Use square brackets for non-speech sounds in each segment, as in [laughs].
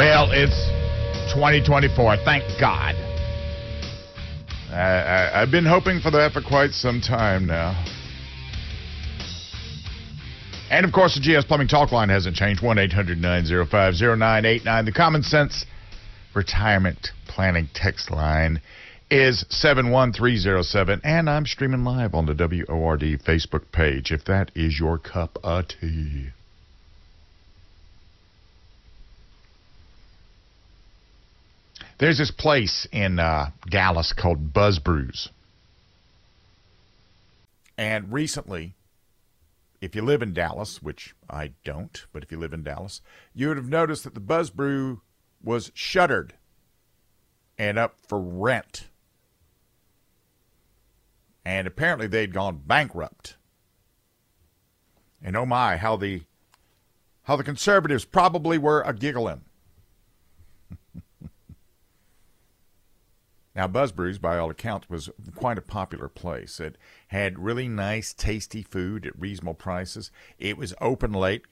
Well, it's 2024. Thank God. I, I, I've been hoping for that for quite some time now. And of course, the GS Plumbing Talk line hasn't changed 1 800 905 0989. The Common Sense Retirement Planning text line is 71307. And I'm streaming live on the WORD Facebook page if that is your cup of tea. There's this place in uh, Dallas called Buzz Brews. And recently, if you live in Dallas, which I don't, but if you live in Dallas, you would have noticed that the Buzz Brew was shuttered and up for rent. And apparently they'd gone bankrupt. And oh my, how the how the conservatives probably were a giggling. Now, Buzz Brews, by all accounts, was quite a popular place. It had really nice, tasty food at reasonable prices. It was open late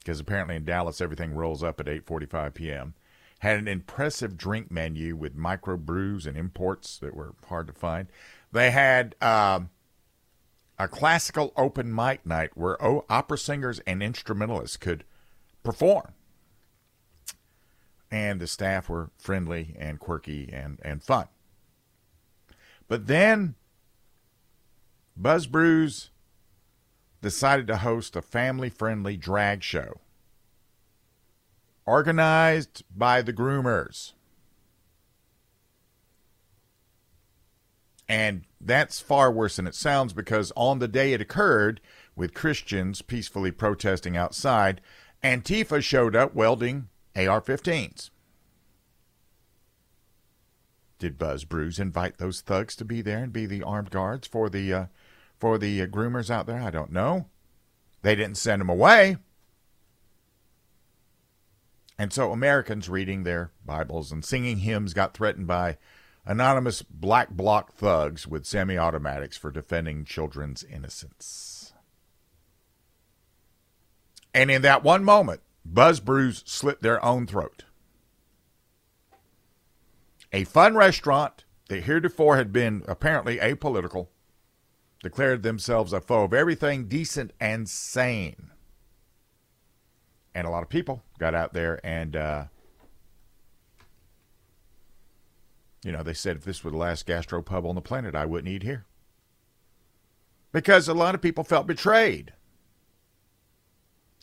because apparently in Dallas everything rolls up at 8:45 p.m. Had an impressive drink menu with micro brews and imports that were hard to find. They had uh, a classical open mic night where opera singers and instrumentalists could perform and the staff were friendly and quirky and, and fun. But then Buzz Brews decided to host a family friendly drag show organized by the groomers. And that's far worse than it sounds because on the day it occurred, with Christians peacefully protesting outside, Antifa showed up welding AR 15s. Did Buzz Brews invite those thugs to be there and be the armed guards for the uh, for the uh, groomers out there? I don't know. They didn't send them away. And so Americans reading their Bibles and singing hymns got threatened by anonymous black bloc thugs with semi automatics for defending children's innocence. And in that one moment, Buzz Brews slit their own throat. A fun restaurant that heretofore had been apparently apolitical declared themselves a foe of everything decent and sane. And a lot of people got out there and, uh, you know, they said if this were the last gastropub on the planet, I wouldn't eat here. Because a lot of people felt betrayed.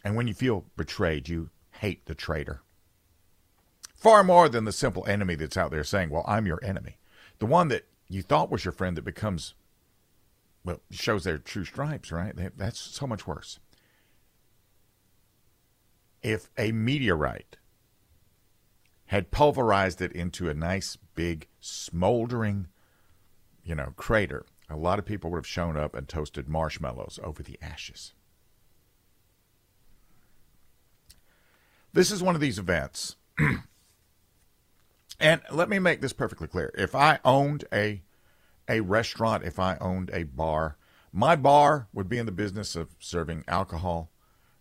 And when you feel betrayed, you hate the traitor. Far more than the simple enemy that's out there saying, Well, I'm your enemy. The one that you thought was your friend that becomes, well, shows their true stripes, right? That's so much worse. If a meteorite had pulverized it into a nice, big, smoldering, you know, crater, a lot of people would have shown up and toasted marshmallows over the ashes. This is one of these events. [clears throat] and let me make this perfectly clear. If I owned a a restaurant, if I owned a bar, my bar would be in the business of serving alcohol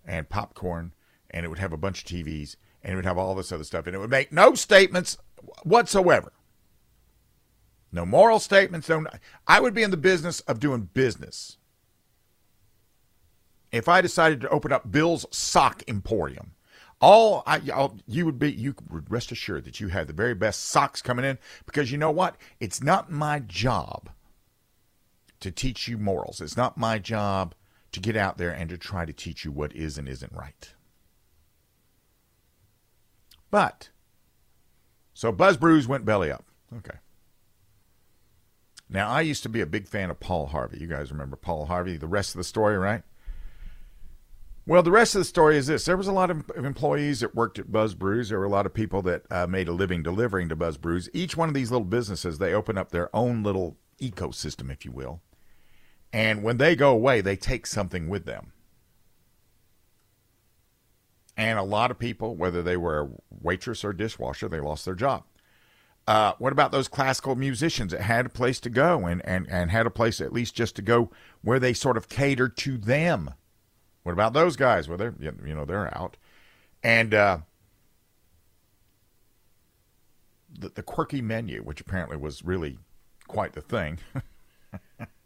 and popcorn, and it would have a bunch of TVs, and it would have all this other stuff, and it would make no statements whatsoever. No moral statements. No, I would be in the business of doing business. If I decided to open up Bill's Sock Emporium, all I, I'll, you would be, you would rest assured that you have the very best socks coming in because you know what? It's not my job to teach you morals. It's not my job to get out there and to try to teach you what is and isn't right. But, so Buzz Brews went belly up. Okay. Now, I used to be a big fan of Paul Harvey. You guys remember Paul Harvey, the rest of the story, right? Well, the rest of the story is this: there was a lot of employees that worked at Buzz Brews. There were a lot of people that uh, made a living delivering to Buzz Brews. Each one of these little businesses, they open up their own little ecosystem, if you will. And when they go away, they take something with them. And a lot of people, whether they were a waitress or dishwasher, they lost their job. Uh, what about those classical musicians that had a place to go and, and, and had a place at least just to go where they sort of catered to them? What about those guys? Well, they're you know they're out, and uh, the, the quirky menu, which apparently was really quite the thing.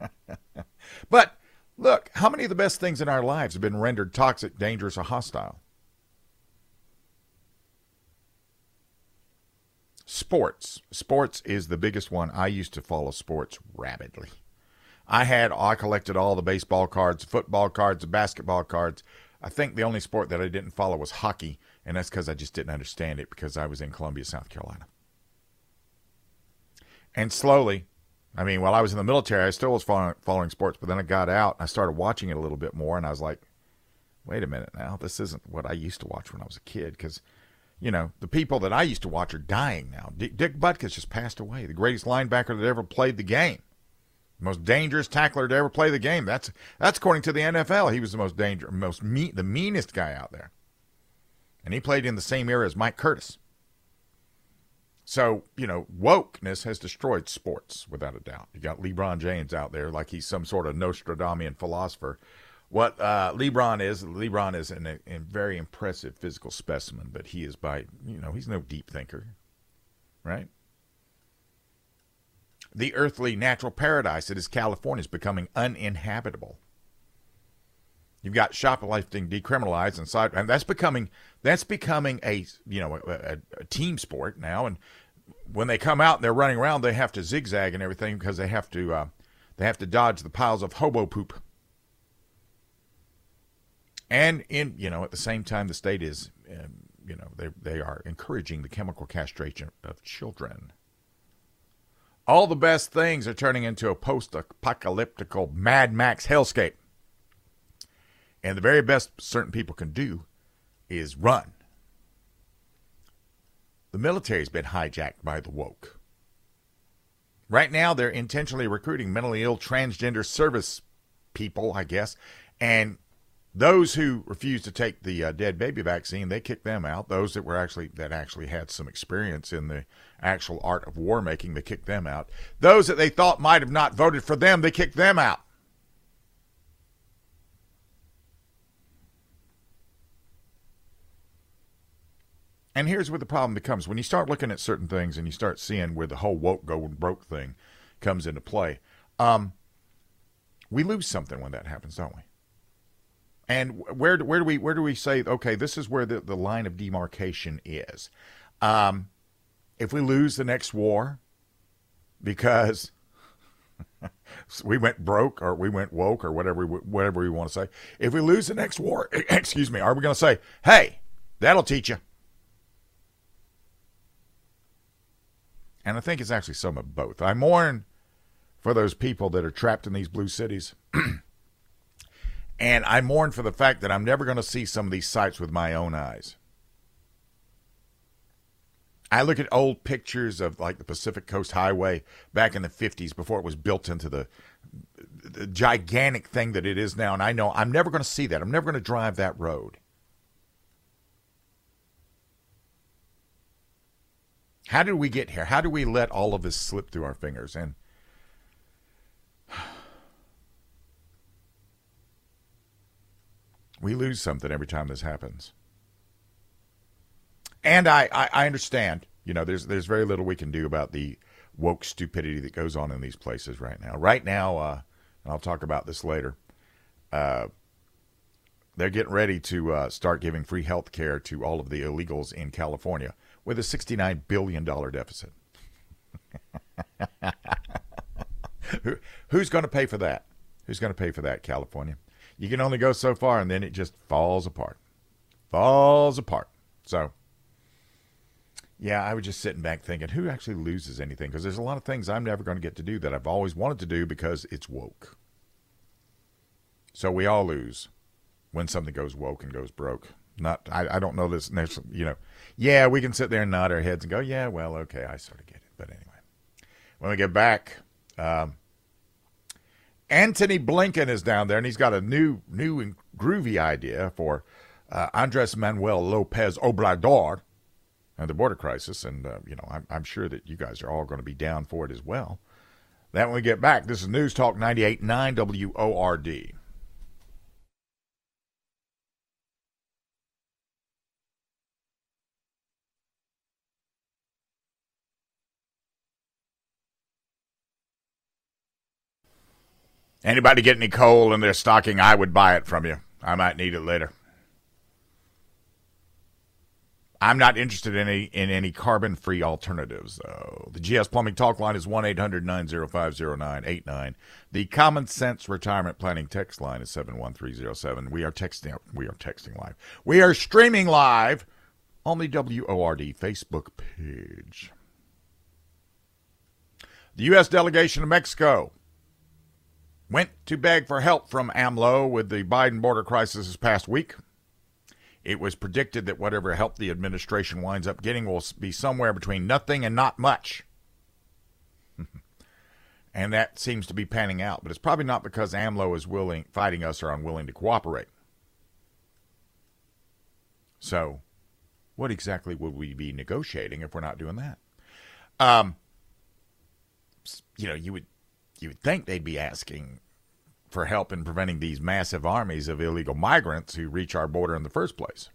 [laughs] but look, how many of the best things in our lives have been rendered toxic, dangerous, or hostile? Sports. Sports is the biggest one. I used to follow sports rapidly. I had oh, I collected all the baseball cards, football cards, basketball cards. I think the only sport that I didn't follow was hockey, and that's because I just didn't understand it because I was in Columbia, South Carolina. And slowly, I mean, while I was in the military, I still was following, following sports, but then I got out and I started watching it a little bit more, and I was like, wait a minute now, this isn't what I used to watch when I was a kid because, you know, the people that I used to watch are dying now. D- Dick Butkus just passed away, the greatest linebacker that ever played the game most dangerous tackler to ever play the game. That's that's according to the NFL. He was the most dangerous, most mean, the meanest guy out there, and he played in the same era as Mike Curtis. So you know, wokeness has destroyed sports without a doubt. You got LeBron James out there like he's some sort of Nostradamus philosopher. What uh, LeBron is, LeBron is an, a very impressive physical specimen, but he is by you know he's no deep thinker, right? The earthly natural paradise that is California is becoming uninhabitable. You've got shoplifting decriminalized and side, and that's becoming that's becoming a you know a, a, team sport now. And when they come out and they're running around, they have to zigzag and everything because they have to uh, they have to dodge the piles of hobo poop. And in you know at the same time, the state is um, you know they they are encouraging the chemical castration of children. All the best things are turning into a post apocalyptic Mad Max hellscape. And the very best certain people can do is run. The military's been hijacked by the woke. Right now, they're intentionally recruiting mentally ill transgender service people, I guess, and those who refused to take the uh, dead baby vaccine, they kicked them out. Those that were actually that actually had some experience in the actual art of war making, they kicked them out. Those that they thought might have not voted for them, they kicked them out. And here's where the problem becomes when you start looking at certain things and you start seeing where the whole woke going broke thing comes into play. Um, we lose something when that happens, don't we? And where where do we where do we say okay this is where the, the line of demarcation is? Um, if we lose the next war because [laughs] we went broke or we went woke or whatever whatever we want to say, if we lose the next war, [clears throat] excuse me, are we going to say, hey, that'll teach you? And I think it's actually some of both. I mourn for those people that are trapped in these blue cities. [clears throat] And I mourn for the fact that I'm never going to see some of these sites with my own eyes. I look at old pictures of like the Pacific Coast Highway back in the 50s before it was built into the, the gigantic thing that it is now. And I know I'm never going to see that. I'm never going to drive that road. How did we get here? How do we let all of this slip through our fingers? And We lose something every time this happens. And I, I, I understand, you know, there's there's very little we can do about the woke stupidity that goes on in these places right now. Right now, uh, and I'll talk about this later. Uh, they're getting ready to uh, start giving free health care to all of the illegals in California with a $69 billion deficit. [laughs] Who, who's going to pay for that? Who's going to pay for that, California? You can only go so far and then it just falls apart. Falls apart. So, yeah, I was just sitting back thinking, who actually loses anything? Because there's a lot of things I'm never going to get to do that I've always wanted to do because it's woke. So we all lose when something goes woke and goes broke. Not, I, I don't know this. You know, yeah, we can sit there and nod our heads and go, yeah, well, okay, I sort of get it. But anyway, when we get back, um, Antony Blinken is down there, and he's got a new, new and groovy idea for uh, Andres Manuel Lopez Obrador and the border crisis. And, uh, you know, I'm, I'm, sure that you guys are all going to be down for it as well. That when we get back, this is News Talk 98.9 WORD. Anybody get any coal in their stocking? I would buy it from you. I might need it later. I'm not interested in any in any carbon free alternatives though. The GS Plumbing Talk line is 1-800-905-0989. The Common Sense Retirement Planning text line is 71307. We are texting we are texting live. We are streaming live on the WORD Facebook page. The US delegation to Mexico went to beg for help from AMLO with the Biden border crisis this past week. It was predicted that whatever help the administration winds up getting will be somewhere between nothing and not much. [laughs] and that seems to be panning out. But it's probably not because AMLO is willing, fighting us or unwilling to cooperate. So, what exactly would we be negotiating if we're not doing that? Um, you know, you would you would think they'd be asking for help in preventing these massive armies of illegal migrants who reach our border in the first place.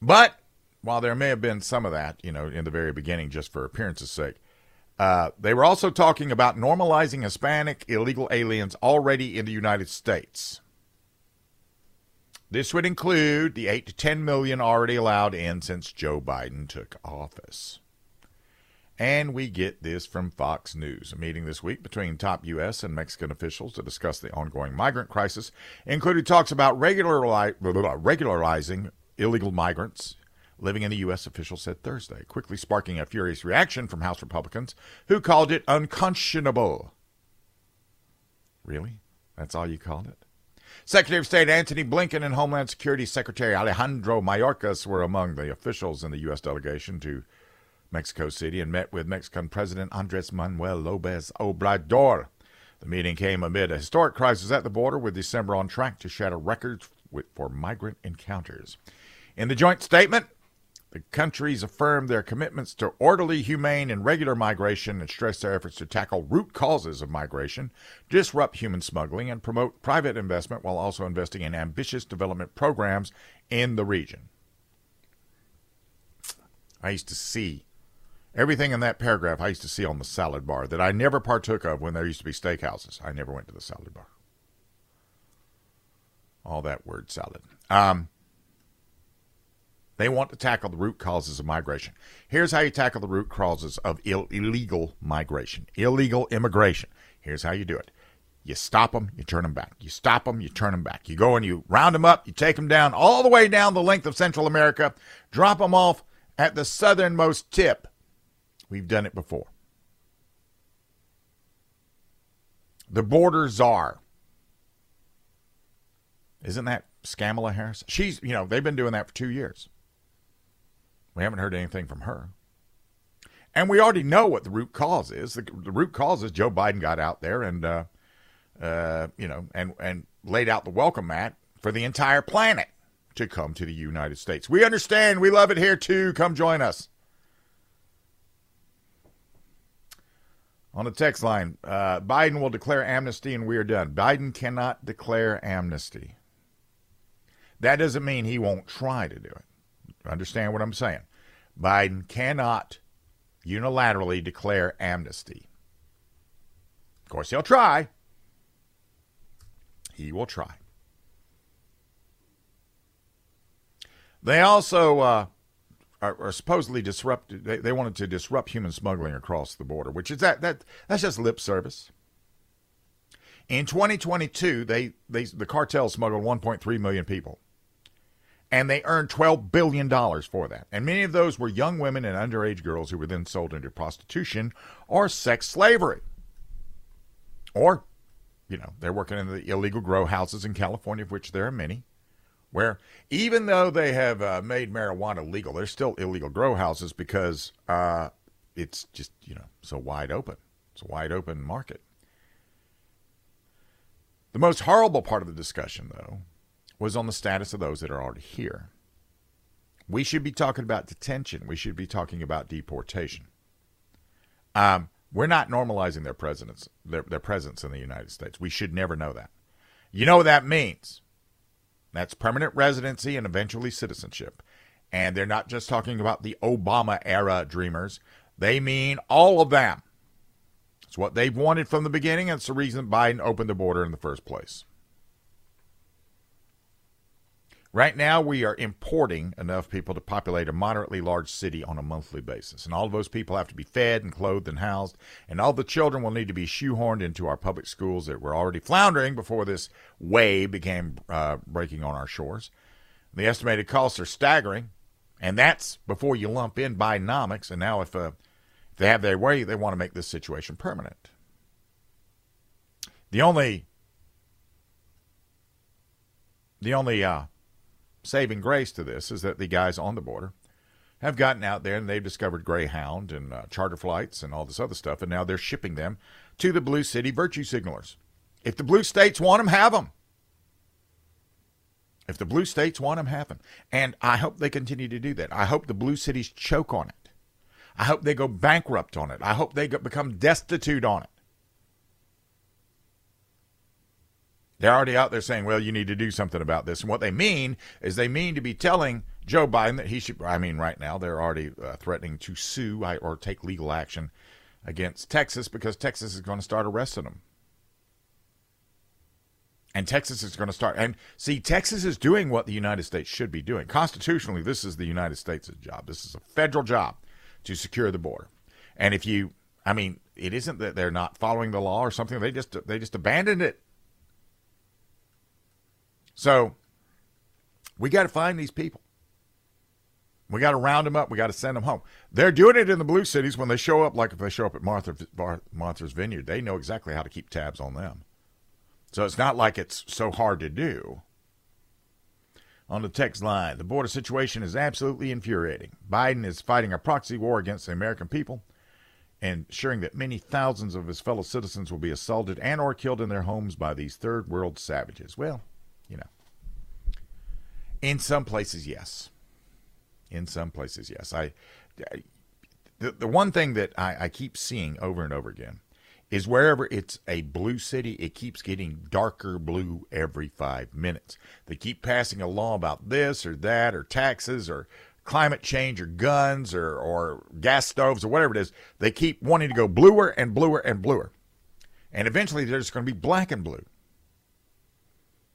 But while there may have been some of that, you know, in the very beginning, just for appearance's sake, uh, they were also talking about normalizing Hispanic illegal aliens already in the United States. This would include the 8 to 10 million already allowed in since Joe Biden took office. And we get this from Fox News. A meeting this week between top U.S. and Mexican officials to discuss the ongoing migrant crisis included talks about regularizing illegal migrants living in the U.S., officials said Thursday, quickly sparking a furious reaction from House Republicans who called it unconscionable. Really? That's all you called it? Secretary of State Antony Blinken and Homeland Security Secretary Alejandro Mayorkas were among the officials in the U.S. delegation to Mexico City and met with Mexican President Andres Manuel Lopez Obrador. The meeting came amid a historic crisis at the border, with December on track to shatter records for migrant encounters. In the joint statement, the countries affirmed their commitments to orderly, humane, and regular migration and stressed their efforts to tackle root causes of migration, disrupt human smuggling, and promote private investment while also investing in ambitious development programs in the region. I used to see Everything in that paragraph I used to see on the salad bar that I never partook of when there used to be steakhouses. I never went to the salad bar. All that word salad. Um, they want to tackle the root causes of migration. Here's how you tackle the root causes of Ill- illegal migration, illegal immigration. Here's how you do it. You stop them, you turn them back. You stop them, you turn them back. You go and you round them up, you take them down all the way down the length of Central America, drop them off at the southernmost tip We've done it before. The border czar. Isn't that Scamala Harris? She's, you know, they've been doing that for two years. We haven't heard anything from her. And we already know what the root cause is. The, the root cause is Joe Biden got out there and, uh, uh, you know, and, and laid out the welcome mat for the entire planet to come to the United States. We understand. We love it here too. Come join us. On the text line, uh, Biden will declare amnesty and we are done. Biden cannot declare amnesty. That doesn't mean he won't try to do it. Understand what I'm saying? Biden cannot unilaterally declare amnesty. Of course, he'll try. He will try. They also uh, are, are supposedly disrupted. They, they wanted to disrupt human smuggling across the border, which is that that that's just lip service. In 2022, they, they the cartel smuggled 1.3 million people, and they earned 12 billion dollars for that. And many of those were young women and underage girls who were then sold into prostitution or sex slavery, or you know they're working in the illegal grow houses in California, of which there are many where even though they have uh, made marijuana legal, they're still illegal grow houses because uh, it's just you know so wide open. It's a wide open market. The most horrible part of the discussion, though, was on the status of those that are already here. We should be talking about detention. We should be talking about deportation. Um, we're not normalizing their presence, their, their presence in the United States. We should never know that. You know what that means? That's permanent residency and eventually citizenship. And they're not just talking about the Obama era dreamers, they mean all of them. It's what they've wanted from the beginning. And it's the reason Biden opened the border in the first place. Right now, we are importing enough people to populate a moderately large city on a monthly basis. And all of those people have to be fed and clothed and housed. And all the children will need to be shoehorned into our public schools that were already floundering before this wave became uh, breaking on our shores. The estimated costs are staggering. And that's before you lump in Bidenomics. And now, if, uh, if they have their way, they want to make this situation permanent. The only the only uh, saving grace to this is that the guys on the border have gotten out there and they've discovered Greyhound and uh, charter flights and all this other stuff, and now they're shipping them to the Blue City virtue signalers. If the blue states want them, have them. If the blue states want them, have them. And I hope they continue to do that. I hope the blue cities choke on it. I hope they go bankrupt on it. I hope they become destitute on it. They're already out there saying, well, you need to do something about this. And what they mean is they mean to be telling Joe Biden that he should, I mean, right now, they're already uh, threatening to sue or take legal action against Texas because Texas is going to start arresting them. And Texas is going to start. And see, Texas is doing what the United States should be doing. Constitutionally, this is the United States' job. This is a federal job to secure the border. And if you, I mean, it isn't that they're not following the law or something. They just they just abandoned it so we got to find these people. We got to round them up. We got to send them home. They're doing it in the blue cities when they show up, like if they show up at Martha, Martha's Vineyard, they know exactly how to keep tabs on them. So it's not like it's so hard to do. On the text line, the border situation is absolutely infuriating. Biden is fighting a proxy war against the American people, ensuring that many thousands of his fellow citizens will be assaulted and or killed in their homes by these third world savages. Well. In some places, yes. In some places, yes. I, I the, the one thing that I, I keep seeing over and over again is wherever it's a blue city, it keeps getting darker blue every five minutes. They keep passing a law about this or that or taxes or climate change or guns or, or gas stoves or whatever it is. They keep wanting to go bluer and bluer and bluer. And eventually they're just going to be black and blue.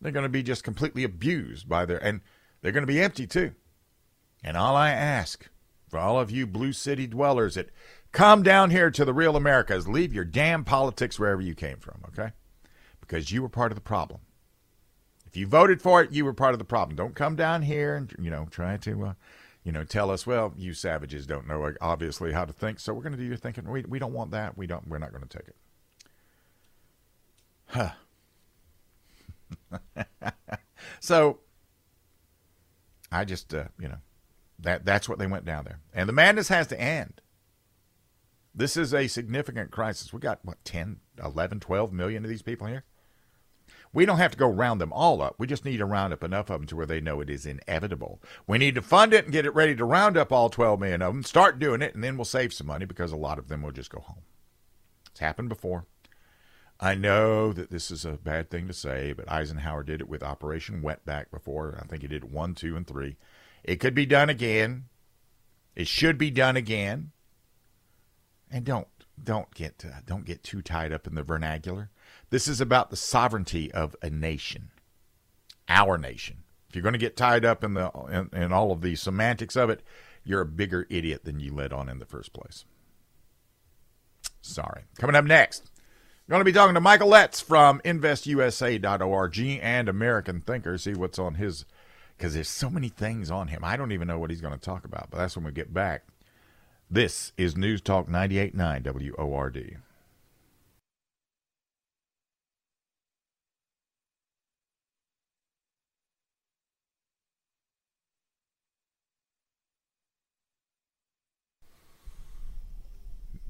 They're going to be just completely abused by their, and they're going to be empty too. And all I ask for all of you Blue City dwellers that come down here to the real Americas, leave your damn politics wherever you came from, okay? Because you were part of the problem. If you voted for it, you were part of the problem. Don't come down here and, you know, try to, uh, you know, tell us, well, you savages don't know obviously how to think, so we're going to do your thinking. We, we don't want that. We don't, we're not going to take it. Huh. [laughs] so I just, uh, you know, that that's what they went down there. And the madness has to end. This is a significant crisis. We got, what, 10, 11, 12 million of these people here? We don't have to go round them all up. We just need to round up enough of them to where they know it is inevitable. We need to fund it and get it ready to round up all 12 million of them, start doing it, and then we'll save some money because a lot of them will just go home. It's happened before. I know that this is a bad thing to say, but Eisenhower did it with Operation Wetback before. I think he did one, two, and three. It could be done again. It should be done again. And don't don't get uh, don't get too tied up in the vernacular. This is about the sovereignty of a nation, our nation. If you're going to get tied up in the in, in all of the semantics of it, you're a bigger idiot than you let on in the first place. Sorry. Coming up next. Going to be talking to Michael Letts from InvestUSA.org and American Thinker. See what's on his, because there's so many things on him. I don't even know what he's going to talk about, but that's when we get back. This is News Talk 98.9 WORD.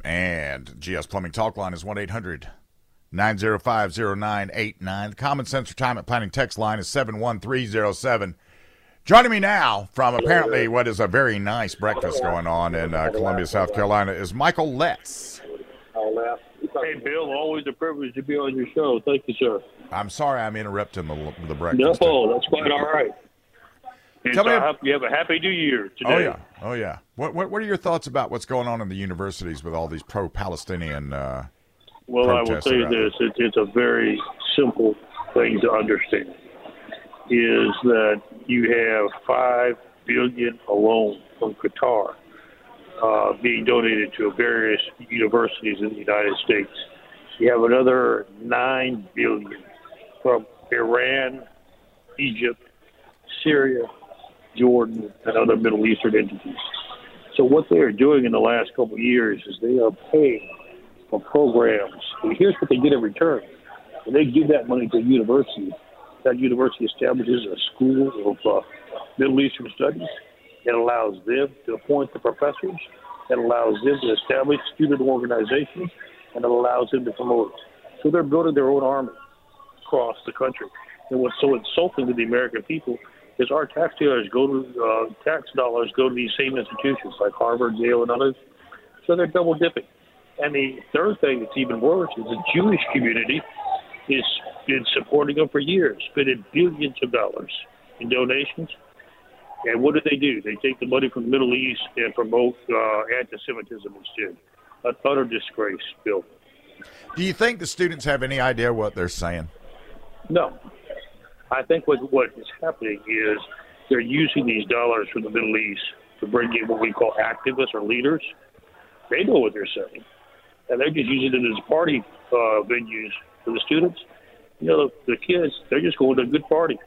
And GS Plumbing Talk Line is 1 800 905 0989. The Common Sense Retirement Planning text line is 71307. Joining me now from apparently what is a very nice breakfast going on in uh, Columbia, South Carolina, is Michael Letts. Hey, Bill, always a privilege to be on your show. Thank you, sir. I'm sorry I'm interrupting the, the breakfast. No, that's quite all right. And Tell so me, I hope you have a happy new year today. Oh yeah, oh yeah. What, what what are your thoughts about what's going on in the universities with all these pro-Palestinian uh, Well, I will say this: it, it's a very simple thing to understand. Is that you have five billion alone from Qatar uh, being donated to various universities in the United States. You have another nine billion from Iran, Egypt, Syria, Jordan, and other Middle Eastern entities. So what they are doing in the last couple of years is they are paying for programs. And here's what they get in return. When they give that money to a university, that university establishes a school of uh, Middle Eastern studies. It allows them to appoint the professors. It allows them to establish student organizations, and it allows them to promote. So they're building their own army across the country. And what's so insulting to the American people is our tax dollars go to uh, tax dollars go to these same institutions like Harvard, Yale, and others. So they're double dipping. And the third thing that's even worse is the Jewish community has been supporting them for years, spending billions of dollars in donations. And what do they do? They take the money from the Middle East and promote uh, anti-Semitism instead. An utter disgrace, Bill. Do you think the students have any idea what they're saying? No, I think what what is happening is they're using these dollars from the Middle East to bring in what we call activists or leaders. They know what they're saying, and they're just using it as party uh, venues for the students. You know, the, the kids they're just going to a good party.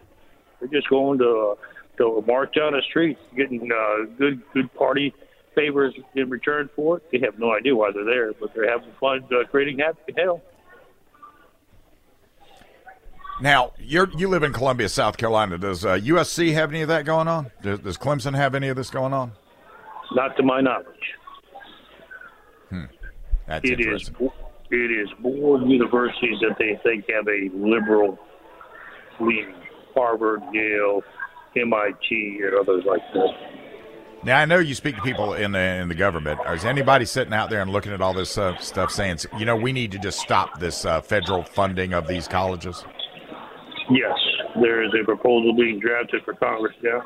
They're just going to to march down the street, getting uh, good good party favors in return for it. They have no idea why they're there, but they're having fun uh, creating hell. Now, you you live in Columbia, South Carolina. Does uh, USC have any of that going on? Does, does, Clemson have any of this going on? Not to my knowledge. Hmm. That's it is. It is more universities that they think have a liberal leaning. Harvard, Yale, MIT, and others like that. Now I know you speak to people in the in the government. Is anybody sitting out there and looking at all this uh, stuff, saying, you know, we need to just stop this uh, federal funding of these colleges? Yes, there is a proposal being drafted for Congress now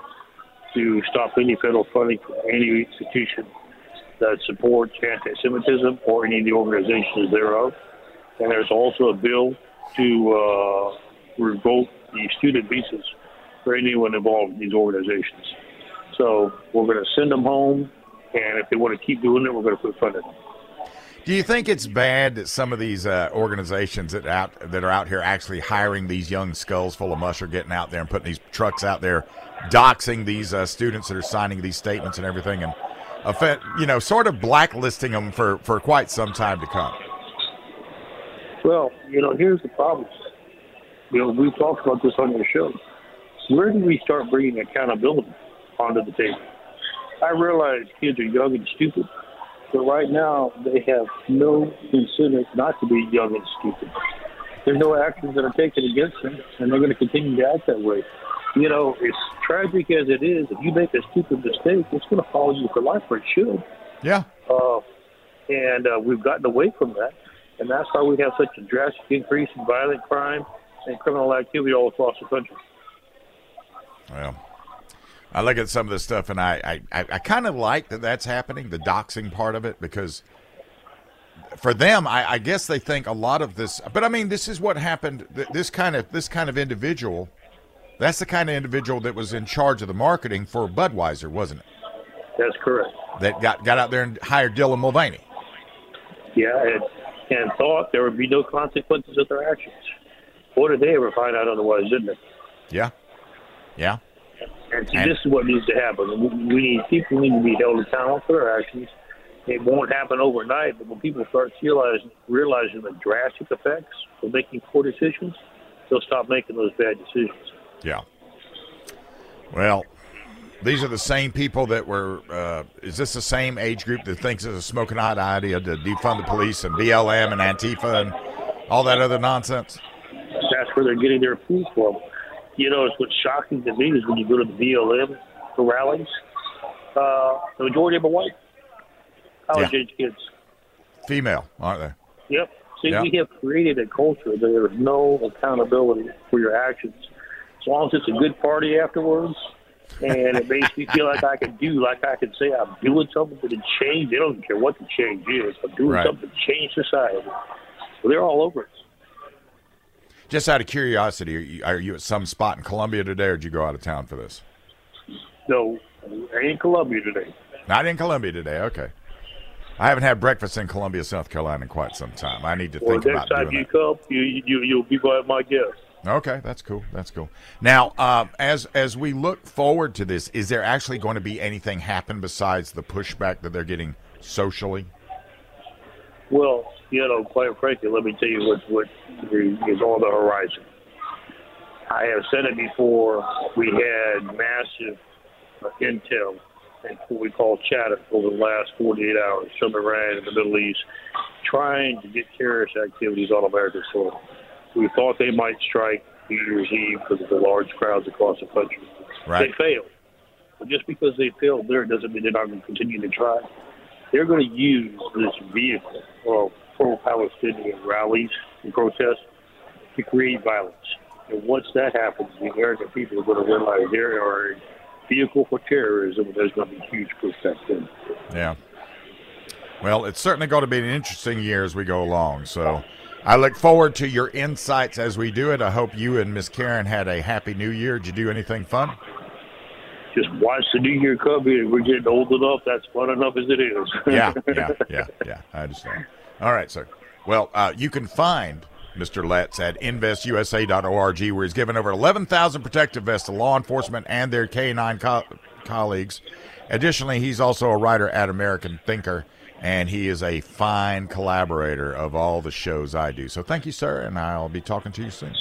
to stop any federal funding for any institution that supports anti-Semitism or any of the organizations thereof. And there's also a bill to uh, revoke the student visas for anyone involved in these organizations. So we're going to send them home, and if they want to keep doing it, we're going to put funding. Do you think it's bad that some of these uh, organizations that out that are out here actually hiring these young skulls full of mush are getting out there and putting these trucks out there, doxing these uh, students that are signing these statements and everything, and you know, sort of blacklisting them for for quite some time to come? Well, you know, here's the problem. You know, we've talked about this on your show. Where do we start bringing accountability onto the table? I realize kids are young and stupid but right now, they have no incentive not to be young and stupid. There's no actions that are taken against them, and they're going to continue to act that way. You know, as tragic as it is, if you make a stupid mistake, it's going to follow you for life, or it should. Yeah. Uh, and uh, we've gotten away from that, and that's why we have such a drastic increase in violent crime and criminal activity all across the country. Well, I look at some of this stuff and I, I, I kind of like that that's happening, the doxing part of it, because for them, I, I, guess they think a lot of this. But I mean, this is what happened. This kind of this kind of individual, that's the kind of individual that was in charge of the marketing for Budweiser, wasn't it? That's correct. That got got out there and hired Dylan Mulvaney. Yeah, and, and thought there would be no consequences of their actions. What did they ever find out otherwise, didn't they? Yeah, yeah. And, see, and this is what needs to happen. We, we need people need to be held accountable for their actions. It won't happen overnight, but when people start realizing realizing the drastic effects of making poor decisions, they'll stop making those bad decisions. Yeah. Well, these are the same people that were. Uh, is this the same age group that thinks it's a smoking hot idea to defund the police and BLM and Antifa and all that other nonsense? That's where they're getting their food from you know, it's what's shocking to me is when you go to the BLM for rallies, uh, the majority of them are white, college age kids. Female, aren't they? Yep. See, yep. we have created a culture there is no accountability for your actions. As long as it's a good party afterwards, and it makes me feel like I can do, like I can say I'm doing something to change. They don't care what the change is. I'm doing right. something to change society. Well, they're all over it. Just out of curiosity, are you, are you at some spot in Columbia today, or did you go out of town for this? No, I ain't in Columbia today. Not in Columbia today. Okay. I haven't had breakfast in Columbia, South Carolina, in quite some time. I need to Well, think about next time doing you that. come, you, you you'll be my guest. Okay, that's cool. That's cool. Now, uh, as as we look forward to this, is there actually going to be anything happen besides the pushback that they're getting socially? Well, you know, quite frankly, let me tell you what what is on the horizon. I have said it before. We had massive intel and what we call chatter over the last 48 hours from Iran and the Middle East, trying to get terrorist activities on American soil. We thought they might strike New Year's Eve because of the large crowds across the country. Right. They failed. But just because they failed there doesn't mean they're not going to continue to try. They're going to use this vehicle of pro-Palestinian rallies and protests to create violence. And once that happens, the American people are going to realize they are a vehicle for terrorism, and there's going to be huge then. Yeah. Well, it's certainly going to be an interesting year as we go along. So I look forward to your insights as we do it. I hope you and Miss Karen had a happy new year. Did you do anything fun? Just watch the New Year come in. We're getting old enough. That's fun enough as it is. Yeah, yeah, [laughs] yeah, yeah. I understand. All right, sir. Well, uh, you can find Mr. Letts at investusa.org, where he's given over 11,000 protective vests to law enforcement and their K9 co- colleagues. Additionally, he's also a writer at American Thinker, and he is a fine collaborator of all the shows I do. So thank you, sir, and I'll be talking to you soon.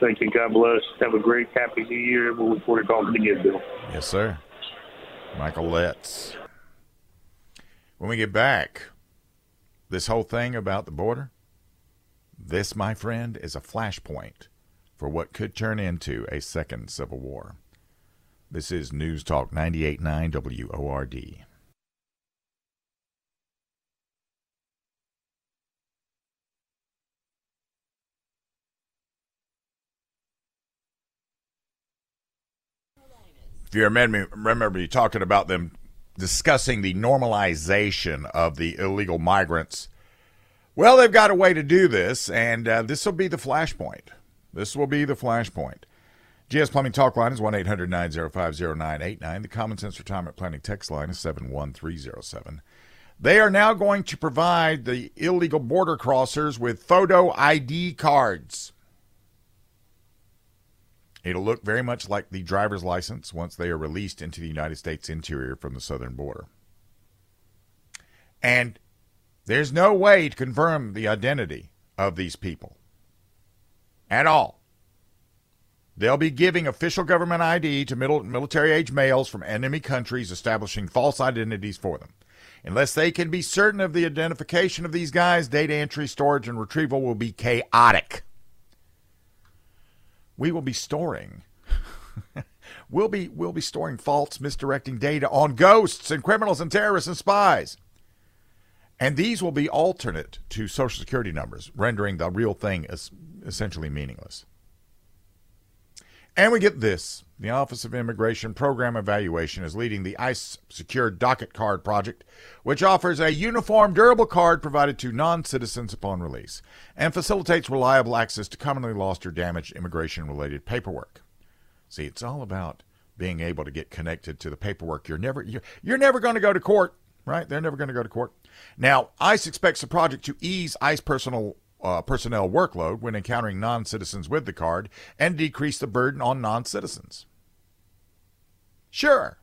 Thank you. God bless. Have a great, happy New Year. We'll look forward to talking again, Bill. Yes, sir. Michael Letts. When we get back, this whole thing about the border, this, my friend, is a flashpoint for what could turn into a second civil war. This is News Talk 98.9 WORD. If you remember, remember you talking about them discussing the normalization of the illegal migrants. Well, they've got a way to do this, and uh, this will be the flashpoint. This will be the flashpoint. GS Plumbing Talk line is 1 800 905 0989. The Common Sense Retirement Planning text line is 71307. They are now going to provide the illegal border crossers with photo ID cards. It'll look very much like the driver's license once they are released into the United States interior from the southern border. And there's no way to confirm the identity of these people at all. They'll be giving official government ID to middle, military age males from enemy countries, establishing false identities for them. Unless they can be certain of the identification of these guys, data entry, storage, and retrieval will be chaotic we will be storing. [laughs] We'll be we'll be storing false misdirecting data on ghosts and criminals and terrorists and spies. And these will be alternate to social security numbers rendering the real thing as essentially meaningless and we get this. The office of immigration program evaluation is leading the ice secure docket card project which offers a uniform durable card provided to non-citizens upon release and facilitates reliable access to commonly lost or damaged immigration related paperwork. See it's all about being able to get connected to the paperwork. You're never you're, you're never going to go to court right? They're never going to go to court. Now ice expects the project to ease ice personal uh, personnel workload when encountering non citizens with the card and decrease the burden on non citizens. Sure.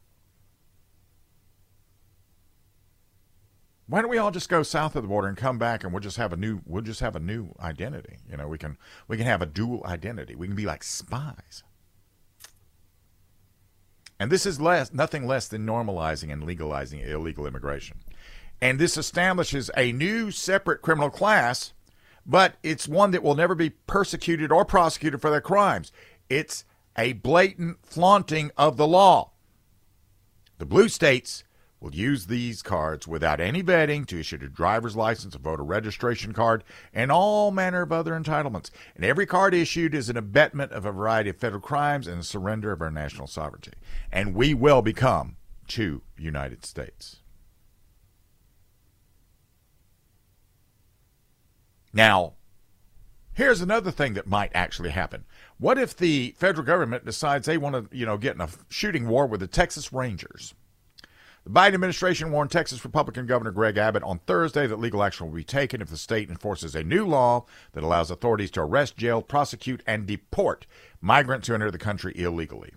Why don't we all just go south of the border and come back and we'll just have a new we'll just have a new identity. You know, we can we can have a dual identity. We can be like spies. And this is less nothing less than normalizing and legalizing illegal immigration. And this establishes a new separate criminal class but it's one that will never be persecuted or prosecuted for their crimes. It's a blatant flaunting of the law. The blue states will use these cards without any vetting to issue a driver's license, a voter registration card, and all manner of other entitlements. And every card issued is an abetment of a variety of federal crimes and a surrender of our national sovereignty. And we will become two United States. Now, here's another thing that might actually happen. What if the federal government decides they want to, you know, get in a shooting war with the Texas Rangers? The Biden administration warned Texas Republican Governor Greg Abbott on Thursday that legal action will be taken if the state enforces a new law that allows authorities to arrest, jail, prosecute, and deport migrants who enter the country illegally.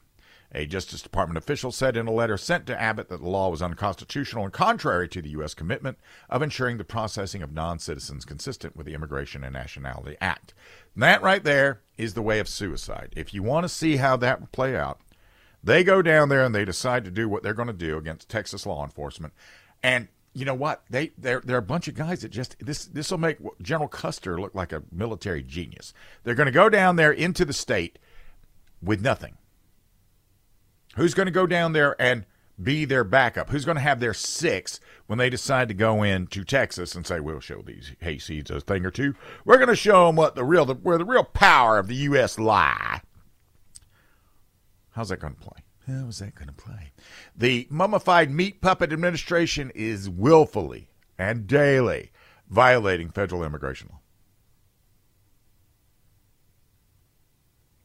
A Justice Department official said in a letter sent to Abbott that the law was unconstitutional and contrary to the U.S. commitment of ensuring the processing of non citizens consistent with the Immigration and Nationality Act. And that right there is the way of suicide. If you want to see how that will play out, they go down there and they decide to do what they're going to do against Texas law enforcement. And you know what? They they're they're a bunch of guys that just this this will make General Custer look like a military genius. They're going to go down there into the state with nothing. Who's going to go down there and be their backup? Who's going to have their six when they decide to go into Texas and say, "We'll show these hayseeds a thing or two. We're going to show them what the real the, where the real power of the U.S. lie." How's that going to play? How's that going to play? The mummified meat puppet administration is willfully and daily violating federal immigration law.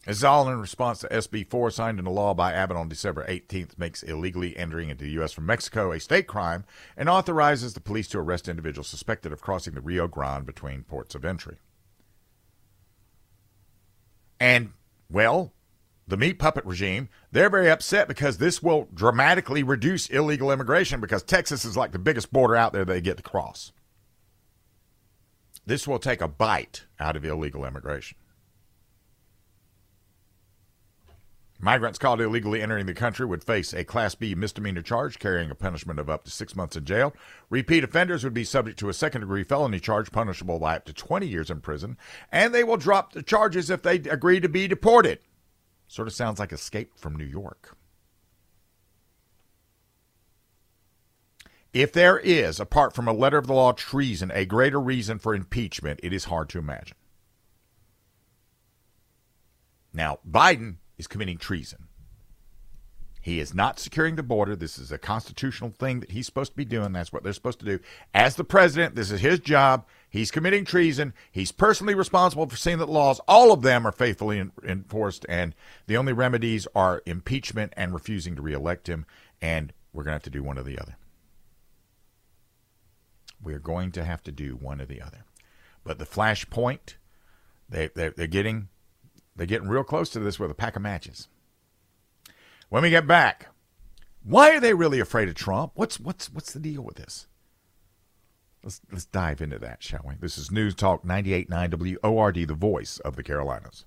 Is all in response to SB 4 signed into law by Abbott on December 18th, makes illegally entering into the U.S. from Mexico a state crime and authorizes the police to arrest individuals suspected of crossing the Rio Grande between ports of entry. And, well, the meat puppet regime, they're very upset because this will dramatically reduce illegal immigration because Texas is like the biggest border out there they get to cross. This will take a bite out of illegal immigration. Migrants caught illegally entering the country would face a Class B misdemeanor charge carrying a punishment of up to six months in jail. Repeat offenders would be subject to a second degree felony charge punishable by up to 20 years in prison, and they will drop the charges if they agree to be deported. Sort of sounds like Escape from New York. If there is, apart from a letter of the law treason, a greater reason for impeachment, it is hard to imagine. Now, Biden is committing treason. He is not securing the border. This is a constitutional thing that he's supposed to be doing. That's what they're supposed to do. As the president, this is his job. He's committing treason. He's personally responsible for seeing that laws, all of them, are faithfully enforced. And the only remedies are impeachment and refusing to reelect him. And we're going to have to do one or the other. We're going to have to do one or the other. But the flashpoint, they, they're, they're getting they're getting real close to this with a pack of matches. When we get back, why are they really afraid of Trump? What's what's what's the deal with this? Let's let's dive into that, shall we? This is News Talk 98.9 WORD, the voice of the Carolinas.